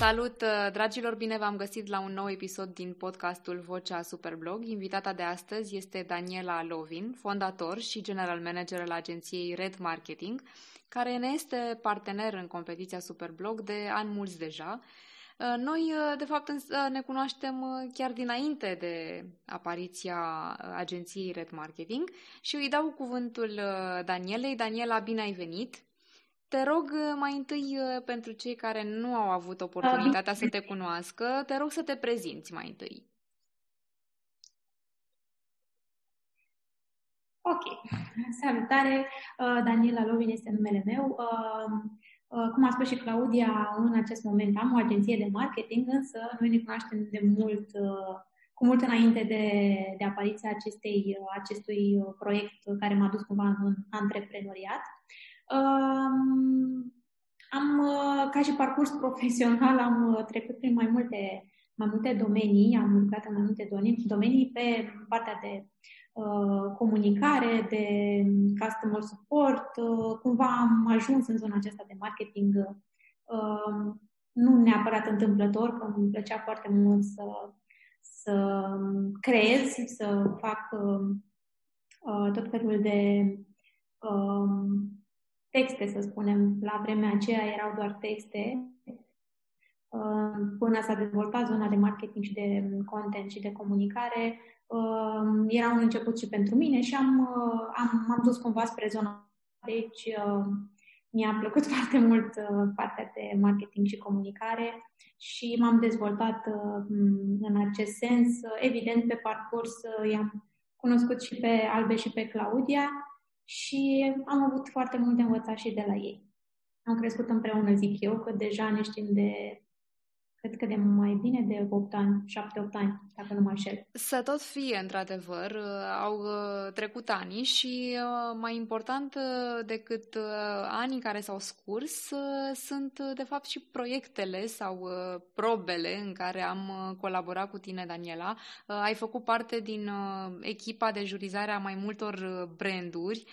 Salut, uh, dragilor! Bine v-am găsit la un nou episod din podcastul Vocea Superblog. Invitata de astăzi este Daniela Lovin, fondator și general manager al agenției Red Marketing, care ne este partener în competiția Superblog de ani mulți deja. Uh, noi, uh, de fapt, ne cunoaștem chiar dinainte de apariția agenției Red Marketing și îi dau cuvântul Danielei. Daniela, bine ai venit! Te rog uh, mai întâi uh, pentru cei care nu au avut oportunitatea să te cunoască, te rog să te prezinți mai întâi. Ok. Salutare! Uh, Daniela Lovin este numele meu. Cum a spus și Claudia, în acest moment am o agenție de marketing, însă noi ne cunoaștem de mult, cu mult înainte de, de apariția acestei, acestui proiect care m-a dus cumva în antreprenoriat. Am, uh, ca și parcurs profesional, am uh, trecut prin mai multe, mai multe domenii, am lucrat în mai multe domenii, domenii pe partea de uh, comunicare, de customer support. Uh, cumva am ajuns în zona aceasta de marketing, uh, nu neapărat întâmplător, că îmi plăcea foarte mult să, să creez, să fac uh, tot felul de texte, să spunem. La vremea aceea erau doar texte, uh, până s-a dezvoltat zona de marketing și de content și de comunicare. Uh, era un început și pentru mine și am, uh, am, m-am dus cumva spre zona. Deci mi-a plăcut foarte mult partea de marketing și comunicare și m-am dezvoltat în acest sens. Evident, pe parcurs i-am cunoscut și pe Albe și pe Claudia și am avut foarte mult de învățat și de la ei. Am crescut împreună, zic eu, că deja ne știm de cred că de mai bine de 8 ani, 7-8 ani, dacă nu mă înșel. Să tot fie, într-adevăr, au uh, trecut ani și uh, mai important uh, decât anii care s-au scurs sunt, de fapt, și proiectele sau probele în care am colaborat cu tine, Daniela. Ai făcut parte din echipa de jurizare a mai multor branduri,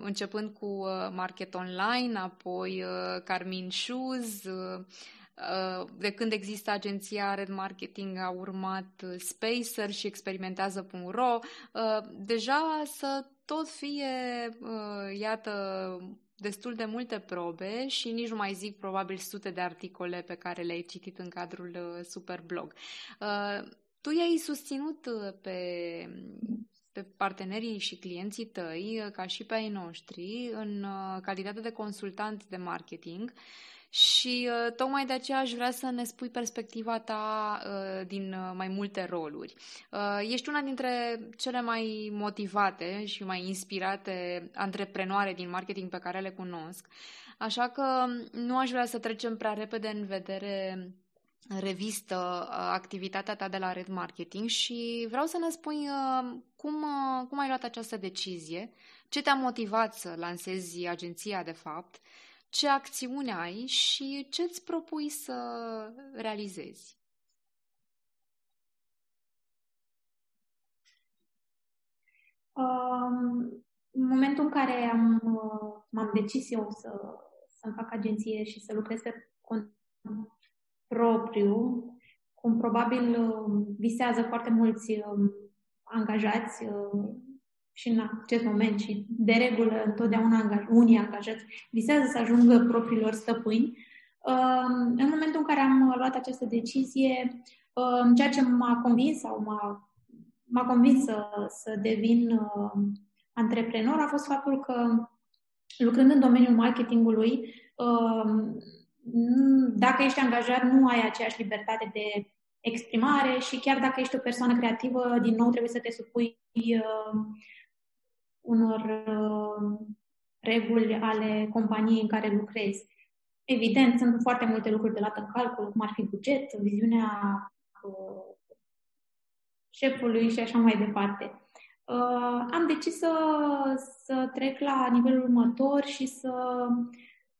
începând cu Market Online, apoi Carmin Shoes, Uh, de când există agenția Red Marketing a urmat uh, Spacer și experimentează.ro. Uh, deja să tot fie, iată, destul de multe probe și nici nu mai zic probabil sute de articole pe care le-ai citit în cadrul Superblog. Tu i-ai susținut pe, pe partenerii și clienții tăi, ca și pe ai noștri, în calitate de consultant de marketing și uh, tocmai de aceea aș vrea să ne spui perspectiva ta uh, din uh, mai multe roluri. Ești una dintre cele mai motivate și mai inspirate antreprenoare din marketing pe care le cunosc, așa că nu aș vrea să trecem prea repede în vedere revistă activitatea ta de la Red Marketing și vreau să ne spui cum, cum ai luat această decizie, ce te-a motivat să lansezi agenția de fapt ce acțiune ai și ce îți propui să realizezi. Um, în momentul în care am, m-am decis eu să, să fac agenție și să lucrez pe cont propriu, cum probabil visează foarte mulți um, angajați și în acest moment și de regulă întotdeauna angaj, unii angajați visează să ajungă propriilor stăpâni. În momentul în care am luat această decizie, ceea ce m-a convins sau m-a, m-a convins să, să devin antreprenor a fost faptul că lucrând în domeniul marketingului, dacă ești angajat, nu ai aceeași libertate de exprimare și chiar dacă ești o persoană creativă, din nou trebuie să te supui unor uh, reguli ale companiei în care lucrezi. Evident, sunt foarte multe lucruri de luat în calcul, cum ar fi buget, viziunea uh, șefului și așa mai departe. Uh, am decis să, să trec la nivelul următor și să,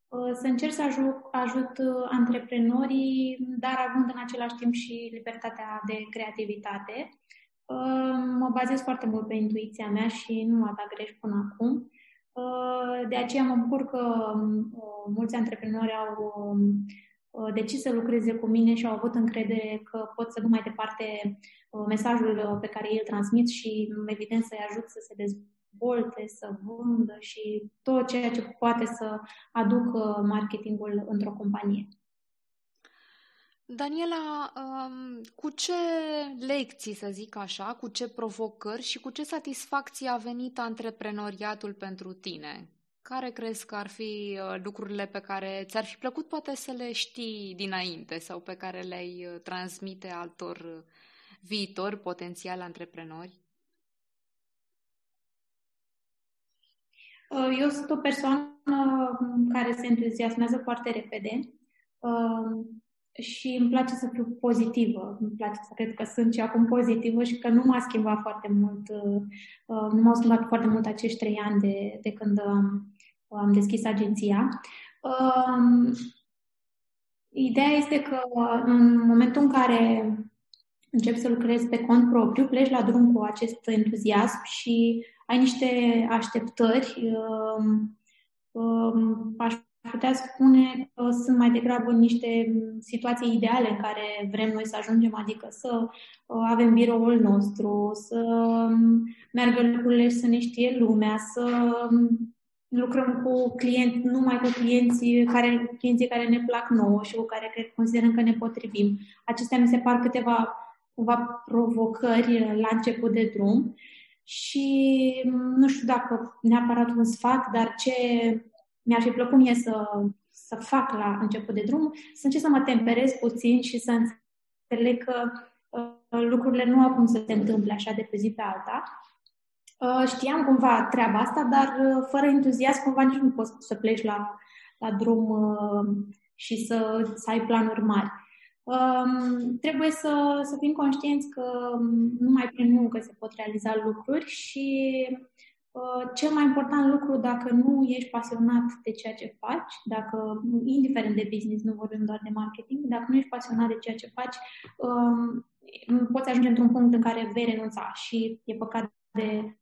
uh, să încerc să ajut, ajut antreprenorii, dar având în același timp și libertatea de creativitate. Mă bazez foarte mult pe intuiția mea și nu am dat greș până acum. De aceea mă bucur că uh, mulți antreprenori au decis să lucreze cu mine și au avut încredere că pot să duc mai departe mesajul pe care îl transmit și, evident, să-i ajut să se dezvolte, să vândă și tot ceea ce poate să aducă marketingul într-o companie. Daniela, um, cu ce lecții, să zic așa, cu ce provocări și cu ce satisfacție a venit antreprenoriatul pentru tine? Care crezi că ar fi uh, lucrurile pe care ți-ar fi plăcut poate să le știi dinainte sau pe care le-ai uh, transmite altor uh, viitori potențiali antreprenori? Eu sunt o persoană care se entuziasmează foarte repede și îmi place să fiu pozitivă. Îmi place să cred că sunt și acum pozitivă și că nu m-a schimbat foarte mult, uh, nu m-au schimbat foarte mult acești trei ani de, de când am, am deschis agenția. Um, ideea este că în momentul în care începi să lucrezi pe cont propriu, pleci la drum cu acest entuziasm și ai niște așteptări. Um, um, aș putea spune că sunt mai degrabă niște situații ideale în care vrem noi să ajungem, adică să uh, avem biroul nostru, să um, meargă lucrurile și să ne știe lumea, să um, lucrăm cu clienți, numai cu clienții care, clienții care ne plac nouă și cu care cred, considerăm că ne potrivim. Acestea mi se par câteva cumva provocări la început de drum și um, nu știu dacă neapărat un sfat, dar ce mi-ar fi plăcut mie să, să fac la început de drum, să încerc să mă temperez puțin și să înțeleg că uh, lucrurile nu au cum să se întâmple așa de pe zi pe alta. Uh, știam cumva treaba asta, dar uh, fără entuziasm cumva nici nu poți să pleci la, la drum uh, și să, să ai planuri mari. Um, trebuie să, să fim conștienți că numai prin muncă se pot realiza lucruri și Uh, cel mai important lucru, dacă nu ești pasionat de ceea ce faci, dacă, indiferent de business, nu vorbim doar de marketing, dacă nu ești pasionat de ceea ce faci, um, poți ajunge într-un punct în care vei renunța și e păcat de,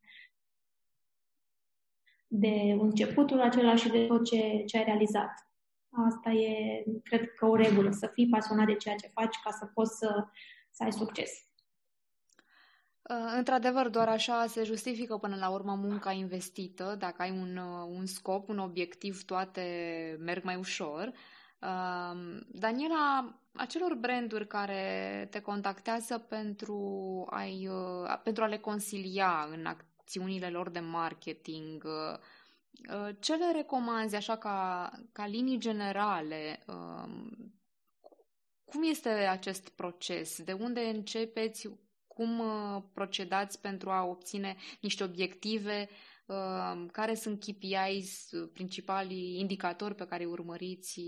de începutul acela și de tot ce, ce ai realizat. Asta e, cred că, o regulă, să fii pasionat de ceea ce faci ca să poți să, să ai succes. Uh, într-adevăr, doar așa se justifică până la urmă munca investită. Dacă ai un, uh, un scop, un obiectiv, toate merg mai ușor. Uh, Daniela, acelor branduri care te contactează pentru, a-i, pentru a le consilia în acțiunile lor de marketing, ce le recomanzi așa ca, ca linii generale? Cum este acest proces? De unde începeți? Cum uh, procedați pentru a obține niște obiective, uh, care sunt KPIs, uh, principalii indicatori pe care îi urmăriți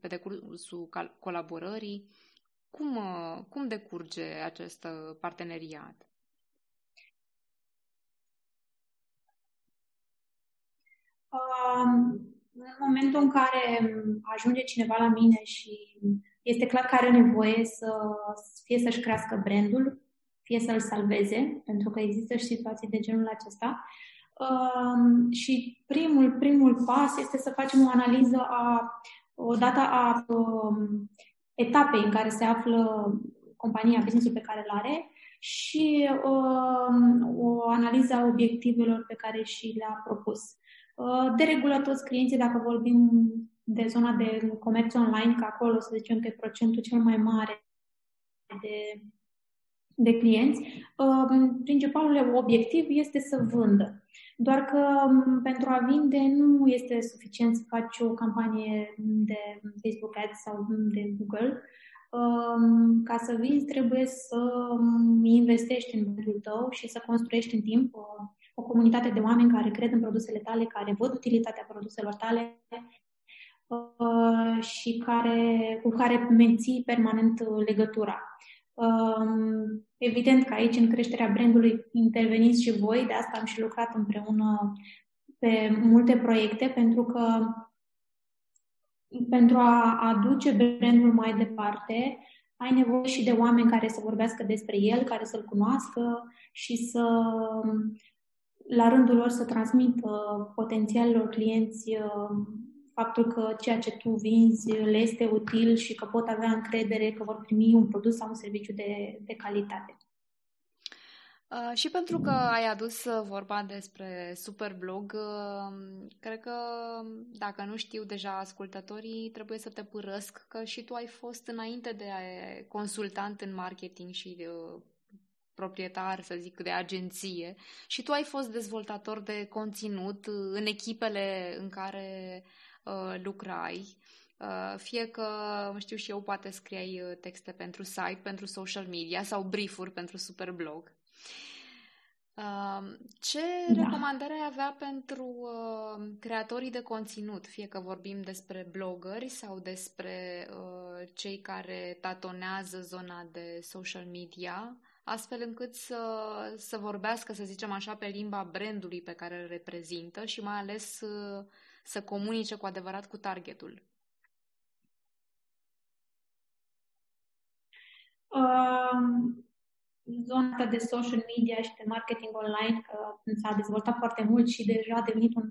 pe decursul colaborării. Cum, cum decurge acest parteneriat? Um, în momentul în care ajunge cineva la mine și este clar că are nevoie să fie să-și crească brandul, fie să-l salveze, pentru că există și situații de genul acesta. Um, și primul, primul pas este să facem o analiză a, o dată a um, etapei în care se află compania, businessul pe care îl are și um, o analiză a obiectivelor pe care și le-a propus. Uh, de regulă, toți clienții, dacă vorbim de zona de comerț online, că acolo să zicem că e procentul cel mai mare de de clienți, um, principalul obiectiv este să vândă. Doar că um, pentru a vinde nu este suficient să faci o campanie de Facebook Ads sau de Google. Um, ca să vinzi trebuie să investești în brandul tău și să construiești în timp o, o comunitate de oameni care cred în produsele tale, care văd utilitatea produselor tale uh, și care, cu care menții permanent legătura. Um, evident că aici, în creșterea brandului, interveniți și voi, de asta am și lucrat împreună pe multe proiecte, pentru că pentru a aduce brandul mai departe, ai nevoie și de oameni care să vorbească despre el, care să-l cunoască și să, la rândul lor, să transmită potențialilor clienți faptul că ceea ce tu vinzi le este util și că pot avea încredere că vor primi un produs sau un serviciu de, de calitate. Uh, și pentru că ai adus uh, vorba despre Superblog, uh, cred că dacă nu știu deja ascultătorii, trebuie să te părăsc că și tu ai fost înainte de consultant în marketing și de proprietar, să zic, de agenție și tu ai fost dezvoltator de conținut în echipele în care uh, lucrai. Uh, fie că, știu și eu, poate scriai texte pentru site, pentru social media sau briefuri pentru Superblog. Ce da. recomandare ai avea pentru uh, creatorii de conținut, fie că vorbim despre blogări sau despre uh, cei care tatonează zona de social media, astfel încât să, să vorbească, să zicem așa, pe limba brandului pe care îl reprezintă și mai ales uh, să comunice cu adevărat cu targetul? Um zona de social media și de marketing online că s-a dezvoltat foarte mult și deja a devenit un,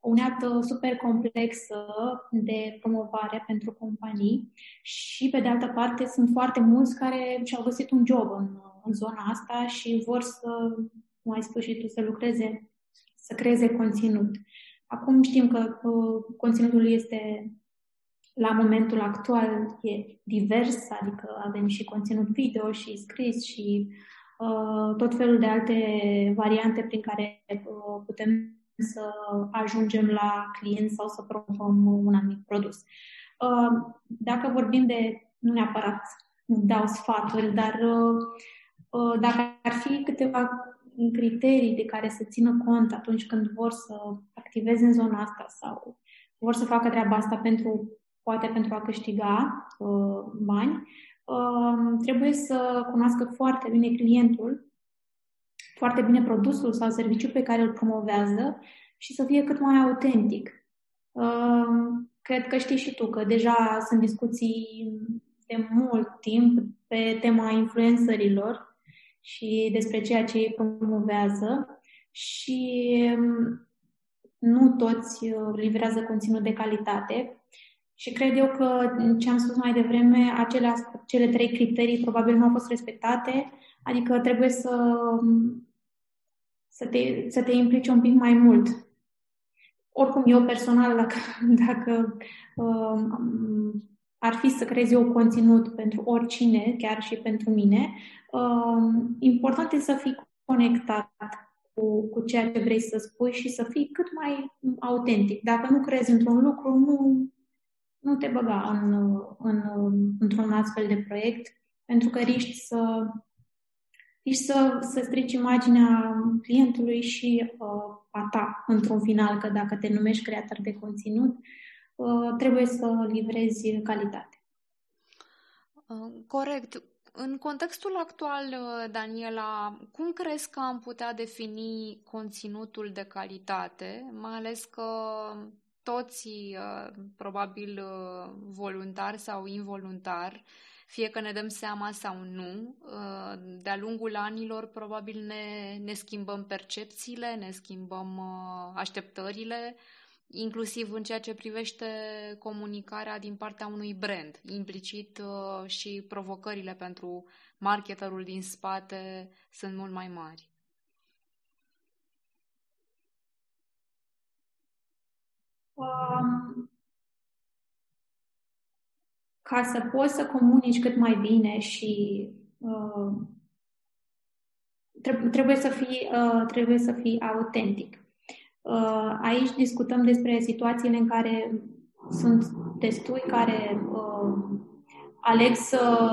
o unealtă super complexă de promovare pentru companii și, pe de altă parte, sunt foarte mulți care și-au găsit un job în, în zona asta și vor să, cum ai spus și tu, să lucreze, să creeze conținut. Acum știm că uh, conținutul este la momentul actual e divers, adică avem și conținut video și scris și uh, tot felul de alte variante prin care uh, putem să ajungem la client sau să promovăm un anumit produs. Uh, dacă vorbim de, nu neapărat dau sfaturi, dar uh, uh, dacă ar fi câteva criterii de care să țină cont atunci când vor să activeze în zona asta sau vor să facă treaba asta pentru poate pentru a câștiga uh, bani, uh, trebuie să cunoască foarte bine clientul, foarte bine produsul sau serviciul pe care îl promovează și să fie cât mai autentic. Uh, cred că știi și tu că deja sunt discuții de mult timp pe tema influențărilor și despre ceea ce ei promovează. Și um, nu toți uh, livrează conținut de calitate. Și cred eu că, ce am spus mai devreme, acele, cele trei criterii probabil nu au fost respectate, adică trebuie să, să, te, să te implici un pic mai mult. Oricum, eu personal, dacă, dacă uh, ar fi să creez eu conținut pentru oricine, chiar și pentru mine, uh, important este să fii conectat cu, cu ceea ce vrei să spui și să fii cât mai autentic. Dacă nu crezi într-un lucru, nu, nu te băga în, în, într-un astfel de proiect, pentru că riști să, riști să, să strici imaginea clientului și uh, a ta într-un final, că dacă te numești creator de conținut, uh, trebuie să livrezi calitate. Uh, corect. În contextul actual, uh, Daniela, cum crezi că am putea defini conținutul de calitate, mai ales că toți, uh, probabil uh, voluntar sau involuntar, fie că ne dăm seama sau nu, uh, de-a lungul anilor probabil ne, ne schimbăm percepțiile, ne schimbăm așteptările, inclusiv în ceea ce privește comunicarea din partea unui brand. Implicit și provocările pentru marketerul din spate sunt mult mai mari. um, ca să poți să comunici cât mai bine și uh, trebuie să fii, uh, trebuie să fii autentic. Uh, aici discutăm despre situațiile în care sunt destui care uh, aleg să,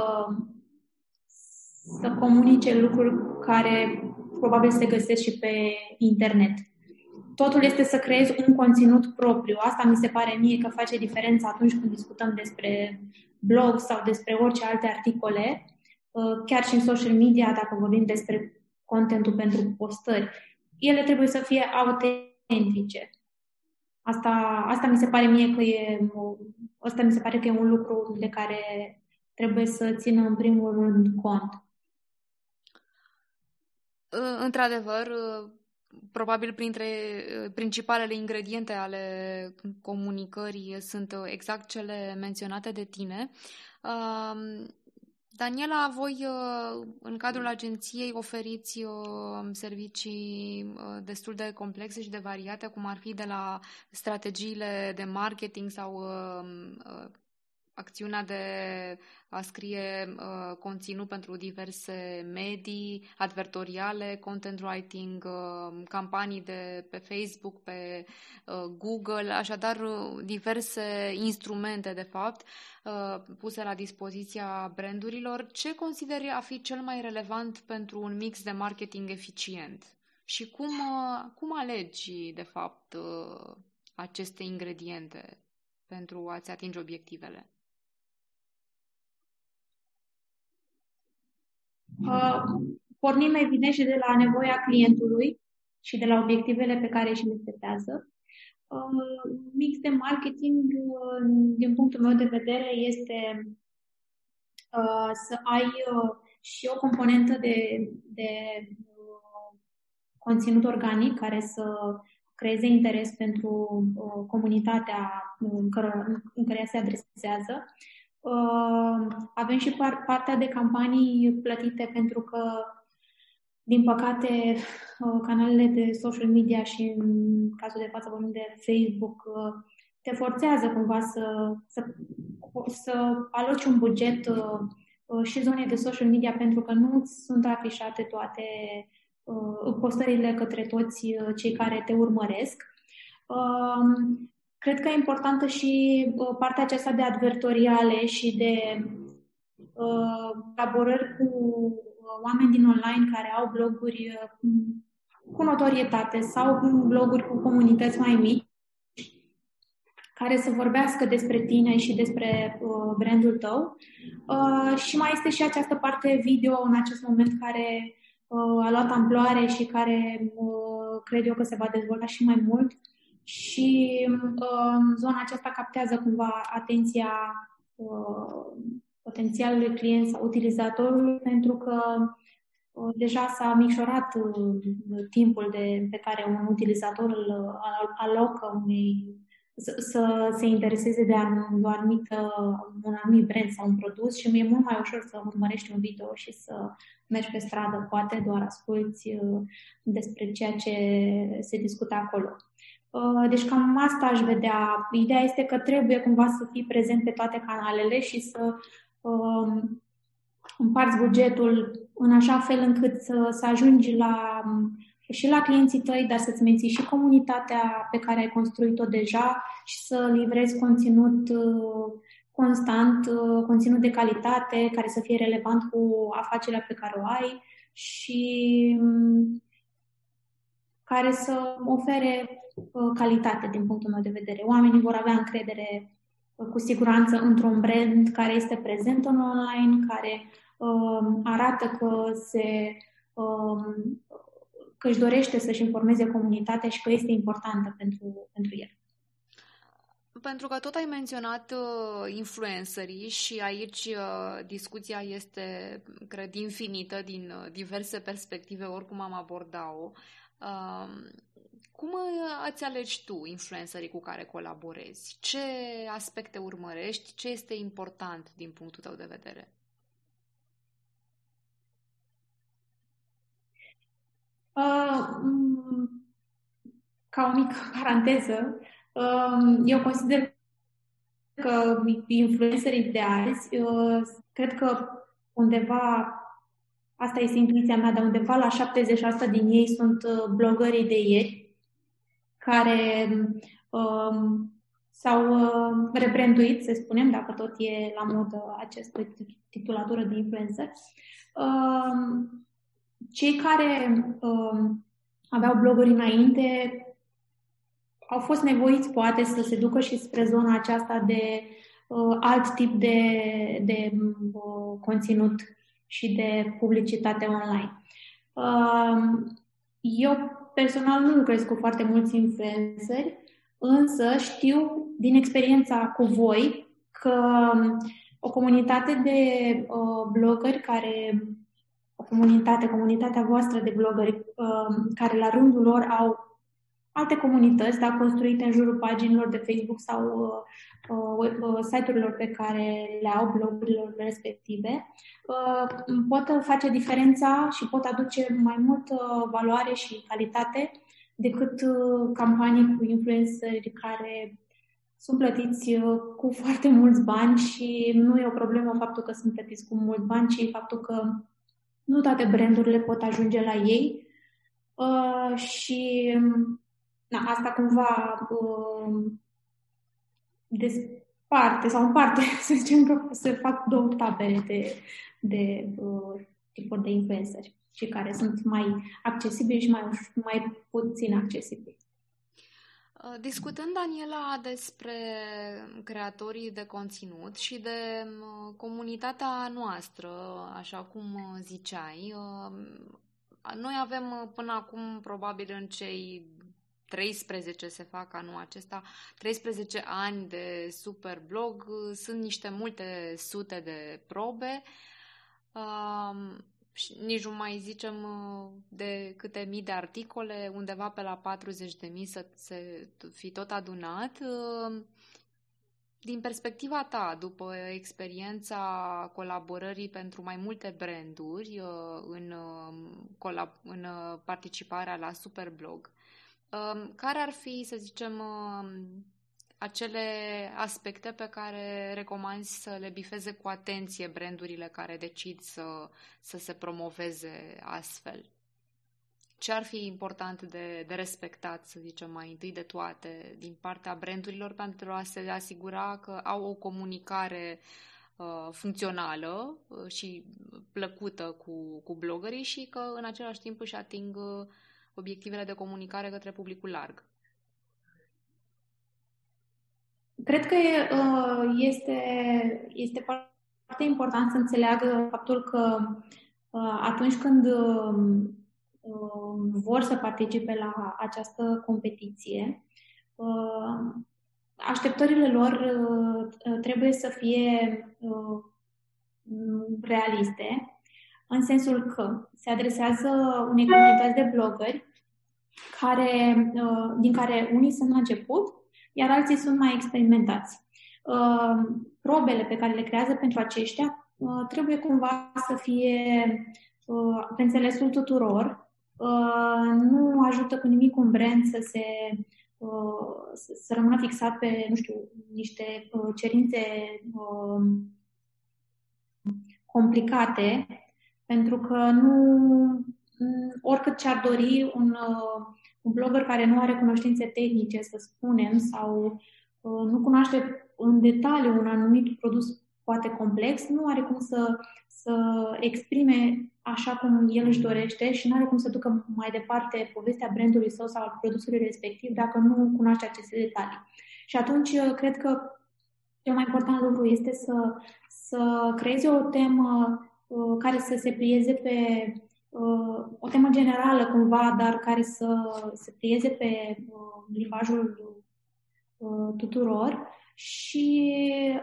să comunice lucruri care probabil se găsesc și pe internet. Totul este să creezi un conținut propriu. Asta mi se pare mie că face diferența atunci când discutăm despre blog sau despre orice alte articole, uh, chiar și în social media, dacă vorbim despre contentul pentru postări. Ele trebuie să fie autentice. Asta, asta mi se pare mie că e, asta mi se pare că e un lucru de care trebuie să țină în primul rând cont. Într-adevăr, probabil printre principalele ingrediente ale comunicării sunt exact cele menționate de tine. Daniela, voi în cadrul agenției oferiți servicii destul de complexe și de variate, cum ar fi de la strategiile de marketing sau acțiunea de a scrie uh, conținut pentru diverse medii advertoriale, content writing, uh, campanii de pe Facebook, pe uh, Google, așadar uh, diverse instrumente, de fapt, uh, puse la dispoziția brandurilor. Ce consideri a fi cel mai relevant pentru un mix de marketing eficient? Și cum, uh, cum alegi, de fapt, uh, aceste ingrediente pentru a-ți atinge obiectivele? Pornim evident și de la nevoia clientului și de la obiectivele pe care și le setează. Uh, mix de marketing, uh, din punctul meu de vedere, este să ai și o componentă de, de conținut organic care să creeze interes pentru comunitatea în care, în care se adresează Uh, avem și partea de campanii plătite pentru că, din păcate, uh, canalele de social media și în cazul de față vorbim de Facebook uh, te forțează cumva să, să, să aloci un buget și zonei de social media pentru că nu sunt afișate toate postările către toți cei care te urmăresc. Cred că e importantă și uh, partea aceasta de advertoriale și de uh, colaborări cu uh, oameni din online care au bloguri uh, cu notorietate sau bloguri cu comunități mai mici care să vorbească despre tine și despre uh, brandul tău. Uh, și mai este și această parte video în acest moment care uh, a luat amploare și care uh, cred eu că se va dezvolta și mai mult și uh, zona aceasta captează cumva atenția uh, potențialului client sau utilizatorului pentru că uh, deja s-a micșorat uh, timpul de, pe care un utilizator îl alocă unei să, să se intereseze de un, o anumită, un anumit brand sau un produs și mi-e mult mai ușor să urmărești un video și să mergi pe stradă, poate doar asculti uh, despre ceea ce se discută acolo. Uh, deci cam asta aș vedea. Ideea este că trebuie cumva să fii prezent pe toate canalele și să um, împarți bugetul în așa fel încât să, să ajungi la, și la clienții tăi, dar să-ți menții și comunitatea pe care ai construit-o deja și să livrezi conținut uh, constant, uh, conținut de calitate, care să fie relevant cu afacerea pe care o ai și um, care să ofere Uh, calitate din punctul meu de vedere. Oamenii vor avea încredere uh, cu siguranță într-un brand care este prezent în online, care uh, arată că se uh, că își dorește să-și informeze comunitatea și că este importantă pentru, pentru el. Pentru că tot ai menționat uh, influencerii și aici uh, discuția este, cred, infinită din uh, diverse perspective, oricum am abordat-o. Uh, cum îți alegi tu influencerii cu care colaborezi? Ce aspecte urmărești? Ce este important din punctul tău de vedere? Uh, ca o mică paranteză, uh, eu consider că influencerii de azi, uh, cred că undeva, asta este intuiția mea, dar undeva la 70% din ei sunt uh, blogării de ieri, care um, s-au uh, rebranduit, să spunem, dacă tot e la modă această titulatură de influencer. Um, cei care um, aveau bloguri înainte au fost nevoiți, poate, să se ducă și spre zona aceasta de uh, alt tip de, de uh, conținut și de publicitate online. Uh, eu personal nu lucrez cu foarte mulți influenceri, însă știu din experiența cu voi că um, o comunitate de uh, blogări care comunitate, comunitatea voastră de blogări, uh, care la rândul lor au alte comunități, dar construite în jurul paginilor de Facebook sau uh, uh, site-urilor pe care le au blogurilor respective, uh, pot face diferența și pot aduce mai multă valoare și calitate decât uh, campanii cu influenceri care sunt plătiți uh, cu foarte mulți bani și nu e o problemă faptul că sunt plătiți cu mulți bani, ci faptul că nu toate brandurile pot ajunge la ei. Uh, și na, asta cumva uh, desparte sau în parte, să zicem că se fac două tabere de, de uh, tipuri de influenceri și care sunt mai accesibili și mai, mai puțin accesibili. Uh, discutând, Daniela, despre creatorii de conținut și de uh, comunitatea noastră, așa cum ziceai, noi avem până acum, probabil în cei 13 se fac anul acesta, 13 ani de super blog, sunt niște multe sute de probe. Uh, și nici nu mai zicem de câte mii de articole, undeva pe la 40 de mii să se fi tot adunat. Din perspectiva ta, după experiența colaborării pentru mai multe branduri în, în participarea la Superblog, care ar fi, să zicem, acele aspecte pe care recomanzi să le bifeze cu atenție brandurile care decid să, să se promoveze astfel? Ce ar fi important de, de respectat, să zicem, mai întâi de toate, din partea brandurilor pentru a se asigura că au o comunicare uh, funcțională uh, și plăcută cu, cu blogării și că în același timp își ating uh, obiectivele de comunicare către publicul larg? Cred că uh, este, este foarte important să înțeleagă faptul că uh, atunci când uh, vor să participe la această competiție, așteptările lor trebuie să fie realiste, în sensul că se adresează unei comunități de blogări care, uh, din care unii sunt la început, iar alții sunt mai experimentați. Uh, probele pe care le creează pentru aceștia uh, trebuie cumva să fie pe înțelesul tuturor. Nu ajută cu nimic un brand să se să rămână fixat pe, nu știu, niște cerințe complicate, pentru că nu oricât ce-ar dori un un blogger care nu are cunoștințe tehnice, să spunem, sau uh, nu cunoaște în detaliu un anumit produs poate complex, nu are cum să, să exprime așa cum el își dorește și nu are cum să ducă mai departe povestea brandului său sau al produsului respectiv dacă nu cunoaște aceste detalii. Și atunci, uh, cred că cel mai important lucru este să, să creeze o temă uh, care să se plieze pe uh, o temă generală cumva, dar care să se plieze pe uh, limbajul uh, tuturor și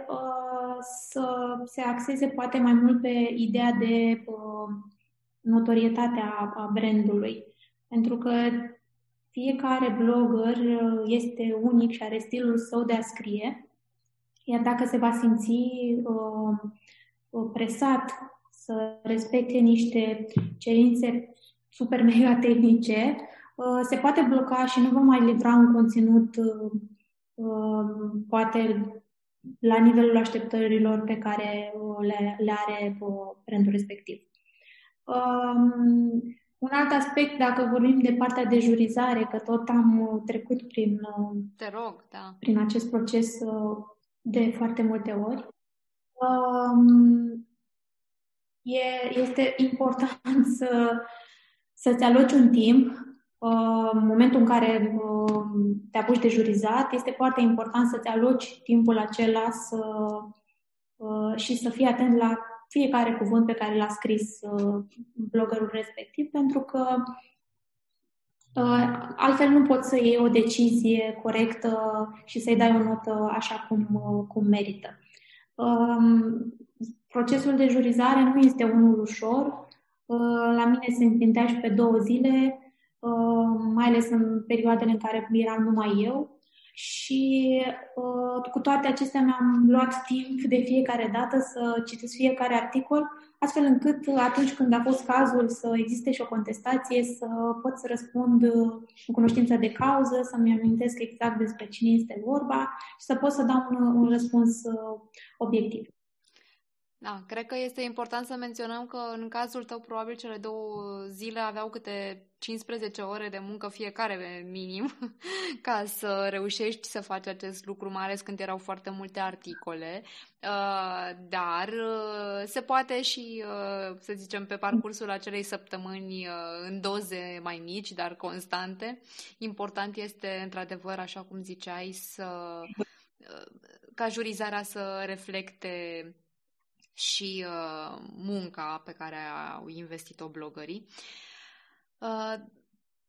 uh, să se axeze poate mai mult pe ideea de uh, notorietate a, a brandului. Pentru că fiecare blogger uh, este unic și are stilul său de a scrie, iar dacă se va simți uh, presat să respecte niște cerințe super mega tehnice, uh, se poate bloca și nu va mai livra un conținut uh, uh, poate la nivelul așteptărilor pe care le, le are brandul respectiv. Um, un alt aspect, dacă vorbim de partea de jurizare, că tot am trecut prin, Te rog, da. prin acest proces de foarte multe ori, um, e, este important să, să-ți aloci un timp. Uh, în momentul în care uh, te apuci de jurizat, este foarte important să-ți aloci timpul acela să, uh, și să fii atent la fiecare cuvânt pe care l-a scris bloggerul respectiv, pentru că altfel nu poți să iei o decizie corectă și să-i dai o notă așa cum, cum merită. Um, procesul de jurizare nu este unul ușor. La mine se întindea și pe două zile, mai ales în perioadele în care eram numai eu și uh, cu toate acestea mi-am luat timp de fiecare dată să citesc fiecare articol, astfel încât atunci când a fost cazul să existe și o contestație, să pot să răspund în cunoștință de cauză, să-mi amintesc exact despre cine este vorba și să pot să dau un, un răspuns uh, obiectiv. Da, cred că este important să menționăm că în cazul tău probabil cele două zile aveau câte 15 ore de muncă fiecare minim ca să reușești să faci acest lucru, mai ales când erau foarte multe articole. Uh, dar uh, se poate și, uh, să zicem, pe parcursul acelei săptămâni în doze mai mici, dar constante. Important este, într-adevăr, așa cum ziceai, să ca jurizarea să reflecte și uh, munca pe care au investit-o blogării. Uh,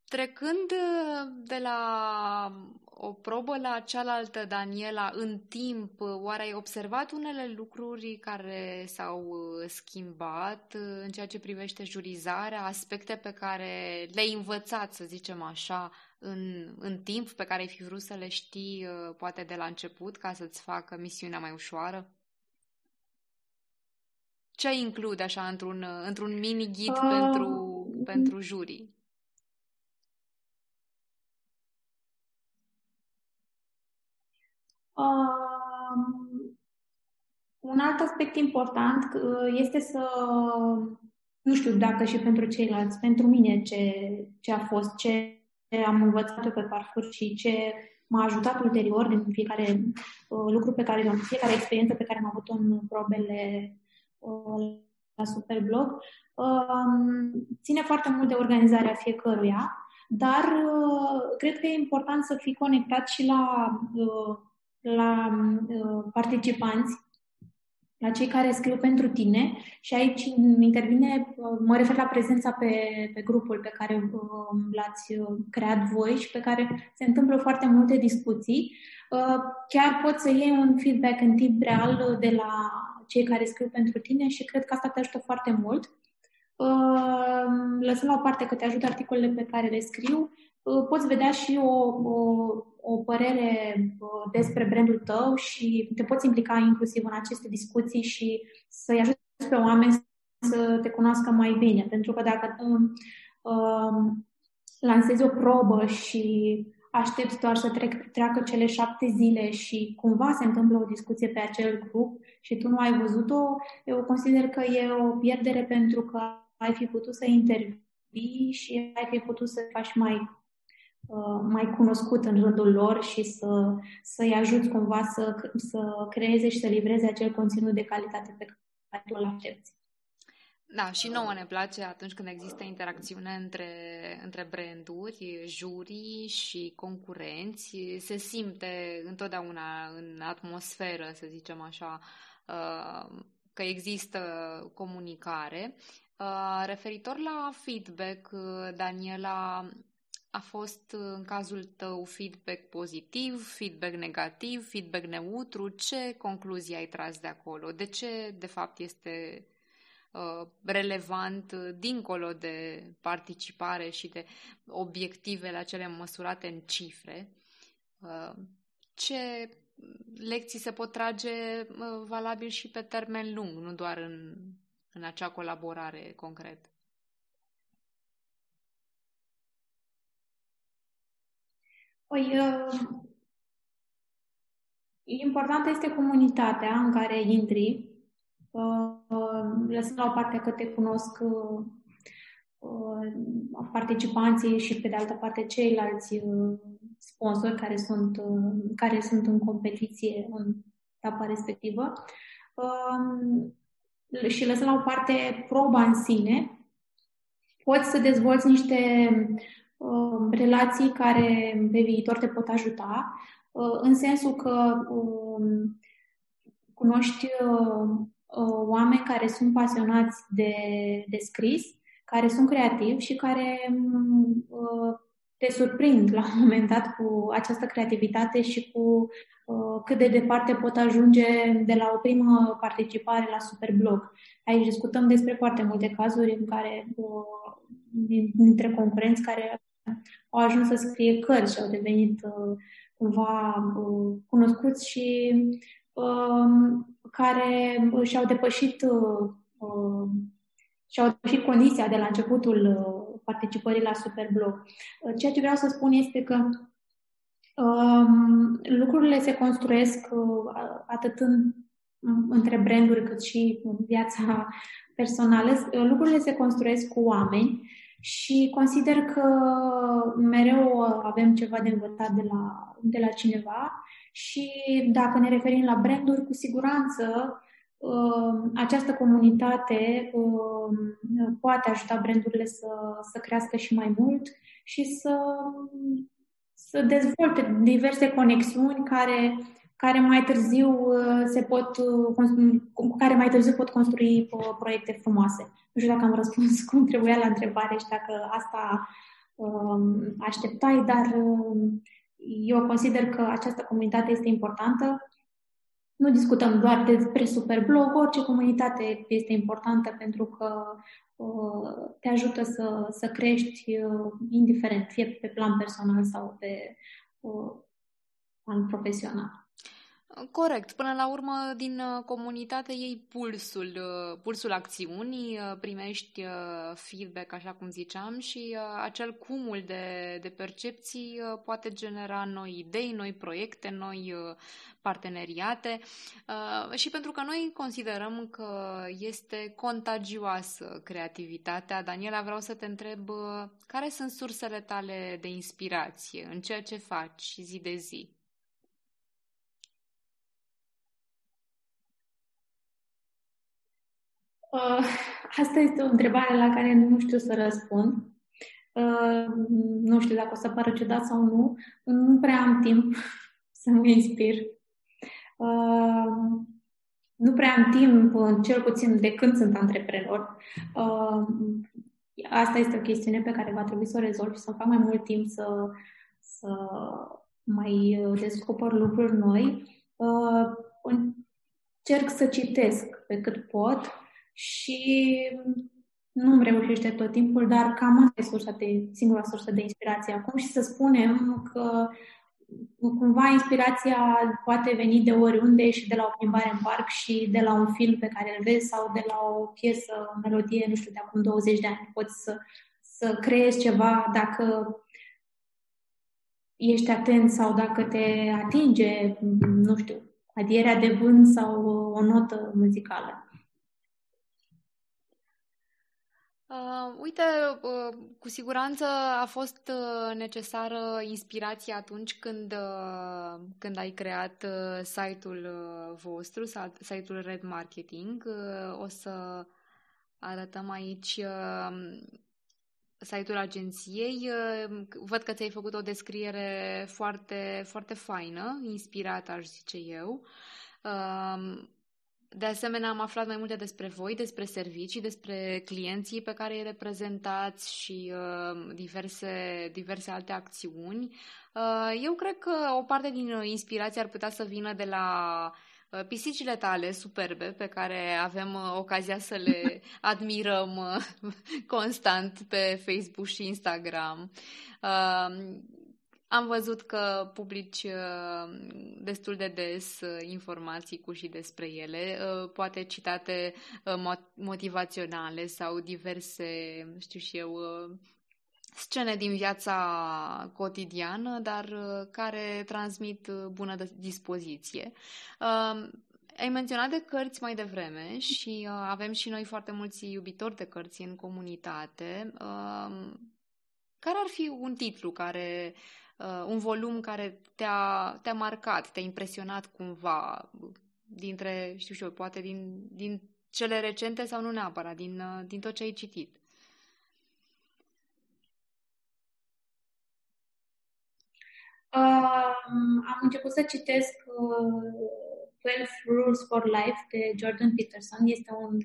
trecând uh, de la o probă la cealaltă, Daniela, în timp, uh, oare ai observat unele lucruri care s-au uh, schimbat în ceea ce privește jurizarea, aspecte pe care le-ai învățat, să zicem așa, în, în timp, pe care ai fi vrut să le știi, poate de la început, ca să-ți facă misiunea mai ușoară? Ce include așa într-un, într-un mini-ghid uh, pentru, pentru jurii? Uh, un alt aspect important uh, este să, nu știu dacă și pentru ceilalți, pentru mine ce, ce a fost, ce am învățat eu pe parcurs și ce m-a ajutat ulterior din fiecare uh, lucru pe care, fiecare experiență pe care am avut-o în probele la Superblog, um, ține foarte mult de organizarea fiecăruia, dar uh, cred că e important să fii conectat și la, uh, la uh, participanți, la cei care scriu pentru tine și aici intervine, mă refer la prezența pe, pe grupul pe care l-ați creat voi și pe care se întâmplă foarte multe discuții. Chiar poți să iei un feedback în timp real de la cei care scriu pentru tine și cred că asta te ajută foarte mult. Ehm, lăsând la o parte că te ajută articolele pe care le scriu, uh, poți vedea și o, o, o părere uh, despre brandul tău și te poți implica inclusiv în aceste discuții și să-i ajuți pe oameni să te cunoască mai bine. Pentru că dacă um, um, lansezi o probă și aștepți doar să trec, treacă cele șapte zile și cumva se întâmplă o discuție pe acel grup și tu nu ai văzut-o, eu consider că e o pierdere pentru că ai fi putut să intervii și ai fi putut să faci mai, uh, mai cunoscut în rândul lor și să, să-i ajuți cumva să, să creeze și să livreze acel conținut de calitate pe care tu îl aștepți. Da, și nouă ne place atunci când există interacțiune între, între branduri, jurii și concurenți. Se simte întotdeauna în atmosferă, să zicem așa, uh, că există comunicare. Uh, referitor la feedback, uh, Daniela, a fost în cazul tău feedback pozitiv, feedback negativ, feedback neutru? Ce concluzii ai tras de acolo? De ce, de fapt, este Uh, relevant uh, dincolo de participare și de obiectivele acele măsurate în cifre. Uh, ce lecții se pot trage valabil și pe termen lung, nu doar în, în acea colaborare concret? Păi, importantă este comunitatea în care intri, lăsând la o parte că te cunosc uh, participanții și pe de altă parte ceilalți uh, sponsori care sunt, uh, care sunt în competiție în etapa respectivă. Um, și lăsând la o parte proba în sine, poți să dezvolți niște relații care pe viitor te pot ajuta, în sensul că um, cunoști uh, oameni care sunt pasionați de, de scris, care sunt creativi și care uh, te surprind la un moment dat cu această creativitate și cu uh, cât de departe pot ajunge de la o primă participare la Superblog. Aici discutăm despre foarte multe cazuri în care uh, dintre concurenți care au ajuns să scrie cărți și au devenit uh, cumva uh, cunoscuți și uh, care și-au depășit uh, uh, și-au depășit condiția de la începutul uh, participării la Superblog. Uh, ceea ce vreau să spun este că um, lucrurile se construiesc uh, atât în, între branduri cât și în viața personală. Lucrurile se construiesc cu oameni și consider că mereu avem ceva de învățat de la, de la cineva și dacă ne referim la branduri, cu siguranță uh, această comunitate uh, poate ajuta brandurile să, să crească și mai mult și să, să dezvolte diverse conexiuni care care mai târziu uh, se pot, uh, cu care mai târziu pot construi uh, proiecte frumoase. Nu știu dacă am răspuns cum trebuia la întrebare și dacă asta um, așteptai, dar um, eu consider că această comunitate este importantă. Nu discutăm doar despre Superblog, orice comunitate este importantă pentru că te ajută să, să crești indiferent, fie pe plan personal sau pe plan profesional. Corect. Până la urmă, din uh, comunitate iei pulsul, uh, pulsul acțiunii, uh, primești feedback, așa cum ziceam, și acel cumul de, de percepții poate genera noi idei, noi proiecte, noi parteneriate și pentru că noi considerăm că este contagioasă creativitatea, Daniela, vreau să te întreb care sunt sursele tale de inspirație în ceea ce faci zi de zi? Uh, asta este o întrebare la care nu știu să răspund. Uh, nu știu dacă o să pară ciudat sau nu. Nu prea am timp să mă inspir. Uh, nu prea am timp, cel puțin de când sunt antreprenor. Asta este o chestiune pe care va trebui să o rezolv și să fac mai mult timp să, să mai descoper lucruri noi. Încerc să citesc pe cât pot și nu îmi reușește tot timpul, dar cam asta e sursa de, singura sursă de inspirație acum și să spunem că cumva inspirația poate veni de oriunde și de la o plimbare în parc și de la un film pe care îl vezi sau de la o piesă, o melodie, nu știu, de acum 20 de ani. Poți să, să creezi ceva dacă ești atent sau dacă te atinge, nu știu, adierea de vânt sau o notă muzicală. Uh, uite, uh, cu siguranță a fost uh, necesară inspirație atunci când, uh, când ai creat uh, site-ul uh, vostru, site-ul Red Marketing. Uh, o să arătăm aici uh, site-ul agenției. Uh, văd că ți-ai făcut o descriere foarte, foarte faină, inspirată, aș zice eu. Uh, de asemenea, am aflat mai multe despre voi, despre servicii, despre clienții pe care îi reprezentați și uh, diverse, diverse alte acțiuni. Uh, eu cred că o parte din inspirație ar putea să vină de la uh, pisicile tale superbe pe care avem uh, ocazia să le admirăm uh, constant pe Facebook și Instagram. Am văzut că publici uh, destul de des uh, informații cu și despre ele, uh, poate citate motivaționale sau diverse, știu și eu, scene din viața cotidiană, dar care transmit bună dispoziție. Ai menționat de cărți mai devreme și avem și noi foarte mulți iubitori de cărți în comunitate. Care ar fi un titlu care uh, un volum care te-a, te-a marcat, te-a impresionat cumva dintre, știu și eu, poate din, din cele recente sau nu neapărat, din, uh, din tot ce ai citit? Uh, am început să citesc uh, 12 Rules for Life de Jordan Peterson. Este un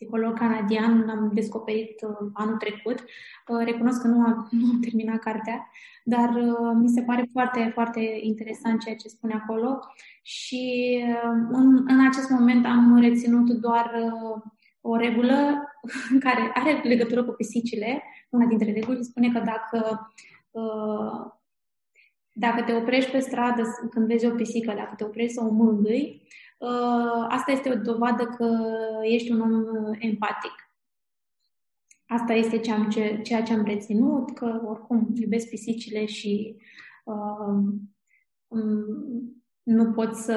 psiholog canadian, l-am descoperit uh, anul trecut. Uh, recunosc că nu am, nu am terminat cartea, dar uh, mi se pare foarte, foarte interesant ceea ce spune acolo și în, în acest moment am reținut doar o regulă care are legătură cu pisicile. Una dintre reguli spune că dacă dacă te oprești pe stradă când vezi o pisică, dacă te oprești să o mângâi, Uh, asta este o dovadă că ești un om uh, empatic. Asta este ceea ce am reținut, că oricum iubesc pisicile și uh, nu pot să,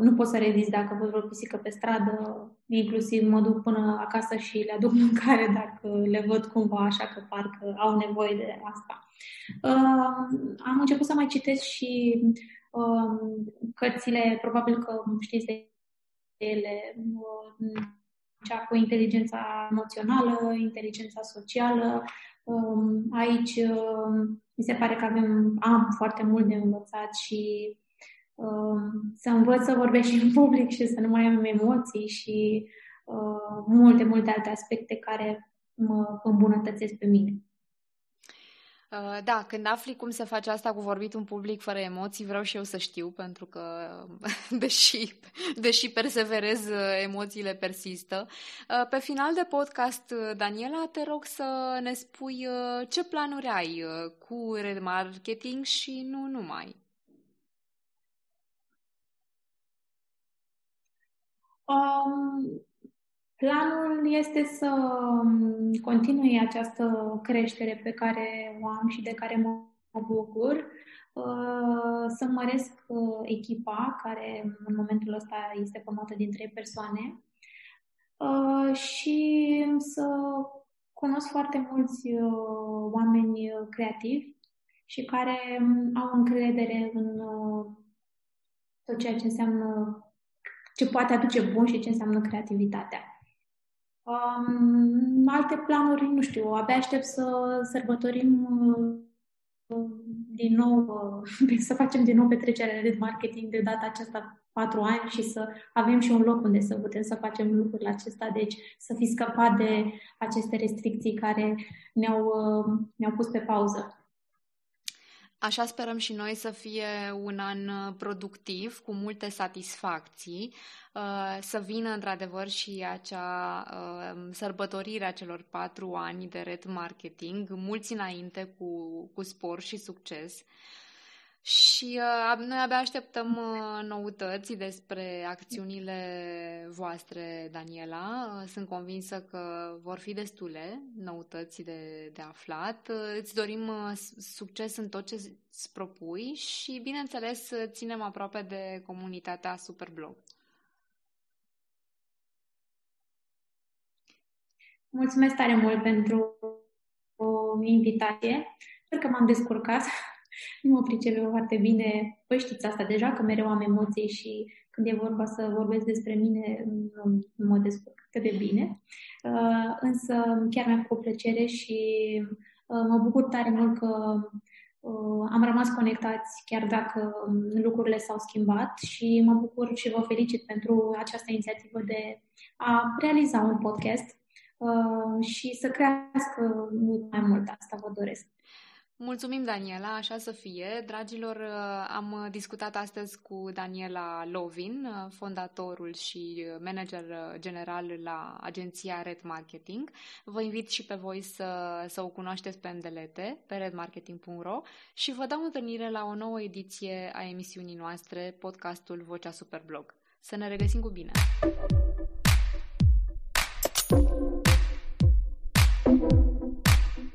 nu pot să rezist dacă văd o pisică pe stradă, inclusiv mă duc până acasă și le aduc mâncare dacă le văd cumva așa că parcă au nevoie de asta. Uh, am început să mai citesc și Um, cărțile, probabil că știți de ele, um, cea cu inteligența emoțională, inteligența socială. Um, aici mi se pare că avem, am foarte mult de învățat și să învăț să vorbesc și în public și să nu mai am emoții și multe, multe alte aspecte care mă îmbunătățesc pe mine. Uh, da, când afli cum se face asta cu vorbit un public fără emoții, vreau și eu să știu, pentru că, deși, deși perseverez, uh, emoțiile persistă. Uh, pe final de podcast, Daniela, te rog să ne spui ce planuri ai cu remarketing și nu numai. Um, Planul este să um, continui această creștere pe care o am și de care mă bucur, uh, să măresc uh, echipa, care în momentul ăsta este formată din trei persoane, uh, și să cunosc foarte mulți oameni creativi și care um, au încredere în tot ceea ce înseamnă, ce poate aduce bun și ce înseamnă creativitatea. Um, alte planuri, nu știu, abia aștept să sărbătorim uh, din nou, uh, să facem din nou petrecerea de marketing de data aceasta patru ani și să avem și un loc unde să putem să facem lucrurile acesta, deci să fi scăpat de aceste restricții care ne-au, uh, ne-au pus pe pauză. Așa sperăm și noi să fie un an productiv, cu multe satisfacții. Uh, să vină într-adevăr și acea uh, sărbătorire a celor patru ani de red marketing, mulți înainte cu, cu spor și succes. Și uh, noi abia așteptăm uh, noutăți despre acțiunile voastre, Daniela. Uh, sunt convinsă că vor fi destule noutăți de, de aflat. Uh, îți dorim uh, succes în tot ce îți propui și, bineînțeles, ținem aproape de comunitatea Superblog. Mulțumesc tare mult pentru o invitație. Sper că m-am descurcat. Nu mă pricep foarte bine. Păi știți asta deja, că mereu am emoții și când e vorba să vorbesc despre mine, nu mă descurc cât de bine. Uh, însă chiar mi-a făcut plăcere și uh, mă bucur tare mult că uh, am rămas conectați chiar dacă lucrurile s-au schimbat și mă bucur și vă felicit pentru această inițiativă de a realiza un podcast Uh, și să crească mult mai mult. Asta vă doresc. Mulțumim, Daniela, așa să fie. Dragilor, uh, am discutat astăzi cu Daniela Lovin, uh, fondatorul și manager general la agenția Red Marketing. Vă invit și pe voi să, să o cunoașteți pe îndelete, pe redmarketing.ro și vă dau întâlnire la o nouă ediție a emisiunii noastre, podcastul Vocea Superblog. Să ne regăsim cu bine! thank you